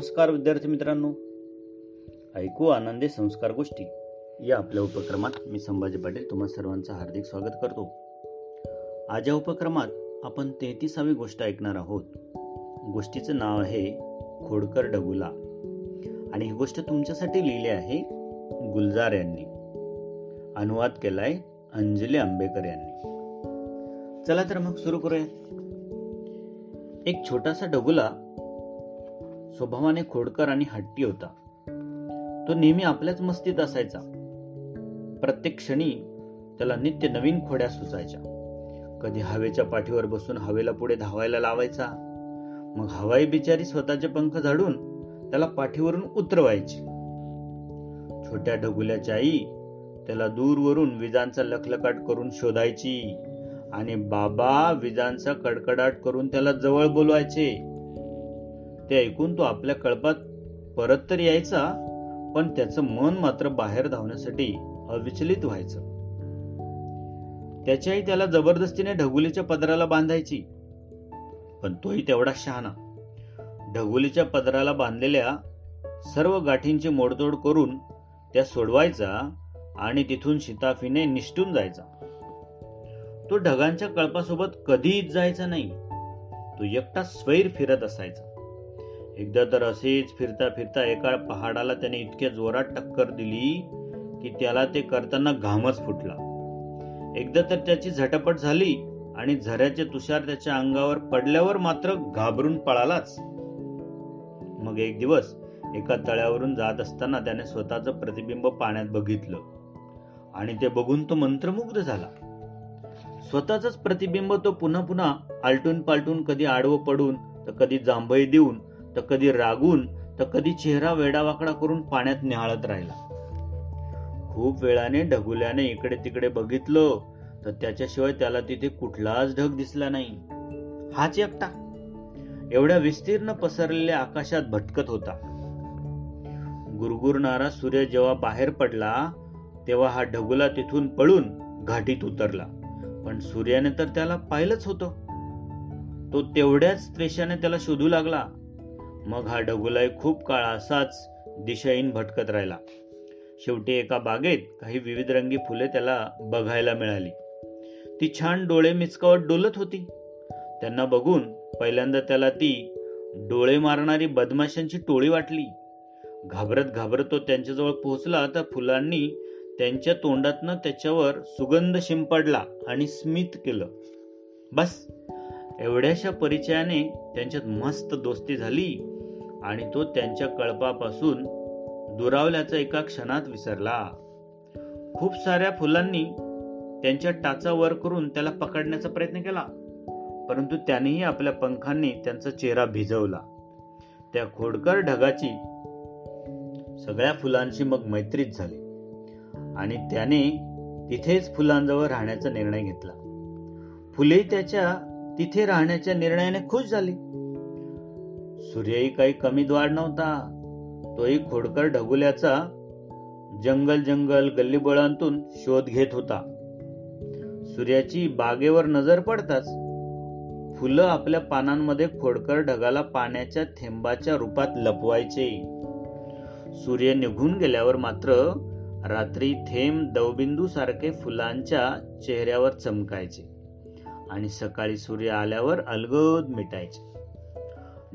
नमस्कार विद्यार्थी मित्रांनो. ऐकू आनंदे संस्कार गोष्टी. या आपल्या उपक्रमात मी संभाजी पाटील तुम्हा सर्वांचं हार्दिक स्वागत करतो. आज या उपक्रमात आपण तेहतीसावी गोष्ट ऐकणार आहोत. गोष्टीचं नाव आहे खोडकर डगुला. आणि ही गोष्ट तुमच्यासाठी लिहिली आहे गुलजार यांनी. अनुवाद केलाय अंजली आंबेकर यांनी. चला तर मग सुरू करूया. एक छोटासा डगुला स्वभावाने खोडकर आणि हट्टी होता. तो नेहमी आपल्याच मस्तीत असायचा. प्रत्येक क्षणी त्याला नित्य नवीन खोड्या सुचायच्या. कधी हवेच्या पाठीवर बसून हवेला पुढे धावायला लावायचा. मग हवाई बिचारी स्वतःचे पंख झाडून त्याला पाठीवरून उतरवायची. छोट्या ढगुल्याची आई त्याला दूरवरून विजांचा लखलकाट करून शोधायची आणि बाबा विजांचा कडकडाट करून त्याला जवळ बोलवायचे. ते ऐकून तो आपल्या कळपात परत तर यायचा पण त्याचं मन मात्र बाहेर धावण्यासाठी अविचलित व्हायचं. त्याची आई त्याला जबरदस्तीने ढगुलीच्या पदराला बांधायची. पण तोही तेवढा शहाणा. ढगुलीच्या पदराला बांधलेल्या सर्व गाठींची मोडतोड करून त्या सोडवायचा आणि तिथून शिताफीने निष्ठून जायचा. तो ढगांच्या कळपासोबत कधीच जायचा नाही. तो एकटा स्वैर फिरत असायचा. एकदा तर असेच फिरता फिरता एका पहाडाला त्याने इतक्या जोरात टक्कर दिली की त्याला ते करताना घामच फुटला. एकदा तर त्याची झटापट झाली आणि झऱ्याचे तुषार त्याच्या अंगावर पडल्यावर मात्र घाबरून पळालाच. मग एक दिवस एका तळ्यावरून जात असताना त्याने स्वतःचं प्रतिबिंब पाण्यात बघितलं आणि ते बघून तो मंत्रमुग्ध झाला. स्वतःच प्रतिबिंब तो पुन्हा पुन्हा आलटून पालटून कधी आडवं पडून तर कधी जांभई देऊन तर कधी रागून तर कधी चेहरा वेडावाकडा करून पाण्यात निहाळत राहिला. खूप वेळाने ढगुल्याने इकडे तिकडे बघितलं तर त्याच्याशिवाय त्याला तिथे कुठलाच ढग दिसला नाही. हाच एकटा. एवढ्या विस्तीर्ण पसरलेल्या आकाशात भटकत होता. गुरगुरणारा सूर्य जेव्हा बाहेर पडला तेव्हा हा ढगुला तिथून पळून घाटीत उतरला. पण सूर्याने तर त्याला पाहिलंच होतं. तो तेवढ्याच त्रेशाने त्याला शोधू लागला. मग हा डगुलाय खूप काळ असाच दिशाहीन भटकत राहिला. शेवटी एका बागेत काही विविध रंगी फुले त्याला बघायला मिळाली. ती छान डोळे मिचकावत डोलत होती. त्यांना बघून पहिल्यांदा त्याला ती डोळे मारणारी बदमाशांची टोळी वाटली. घाबरत घाबरत तो त्यांच्याजवळ पोहोचला तर फुलांनी त्यांच्या तोंडातनं त्याच्यावर सुगंध शिंपडला आणि स्मित केलं. बस एवढ्याशा परिचयाने त्यांच्यात मस्त दोस्ती झाली. आणि तो त्यांच्या कळपापासून दुरावल्याचा एका क्षणात विसरला. खूप साऱ्या फुलांनी त्यांच्या टाचा वर करून त्याला पकडण्याचा प्रयत्न केला परंतु त्यानेही आपल्या पंखांनी त्यांचा चेहरा भिजवला. त्या खोडकर ढगाची सगळ्या फुलांशी मग मैत्रीच झाली आणि त्याने तिथेच फुलांजवळ राहण्याचा निर्णय घेतला. फुले त्याच्या तिथे राहण्याच्या निर्णयाने खुश झाली. सूर्यही काही कमी द्वाड नव्हता. तोही खोडकर ढगुल्याचा जंगल जंगल गल्लीबोळांतून शोध घेत होता. सूर्याची बागेवर नजर पडताच फुलं आपल्या पानांमध्ये खोडकर ढगाला पाण्याच्या थेंबाच्या रूपात लपवायचे. सूर्य निघून गेल्यावर मात्र रात्री थेंब दवबिंदू सारखे फुलांच्या चेहऱ्यावर चमकायचे आणि सकाळी सूर्य आल्यावर अलगद मिटायचे.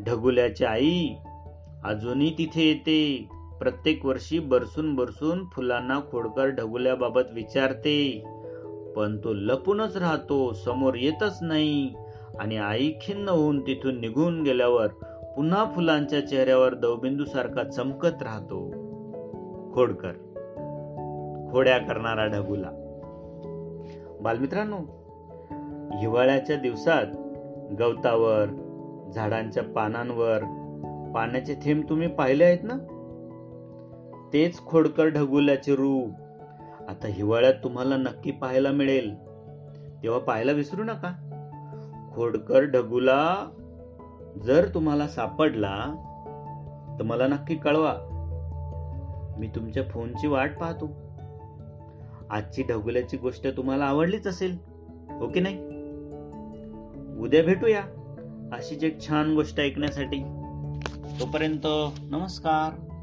ढगुल्याची आई. अजूनही तिथे येते. प्रत्येक वर्षी बरसून बरसून फुलांना खोडकर ढगुल्याबाबत विचारते. पण तो लपूनच राहतो समोर येतच नाही. आणि आई खिन्न होऊन तिथून निघून गेल्यावर पुन्हा फुलांच्या चेहऱ्यावर दवबिंदू सारखा चमकत राहतो. खोडकर. खोड्या करणारा ढगुला. बालमित्रांनो हिवाळ्याच्या दिवसात गवतावर झाडांच्या पानांवर. पाण्याचे थेंब तुम्ही पाहिले आहेत ना? तेच खोडकर ढगुल्याचे रूप. आता हिवाळ्यात तुम्हाला नक्की पाहायला मिळेल. तेव्हा पाहायला विसरू नका. खोडकर ढगुला जर तुम्हाला सापडला तर मला नक्की कळवा. मी तुमच्या फोनची वाट पाहतो. आजची ढगुल्याची गोष्ट तुम्हाला आवडलीच असेल हो की नाही? उद्या भेटूया. अशीच एक छान गोष्ट ऐकण्यासाठी तोपर्यंत नमस्कार.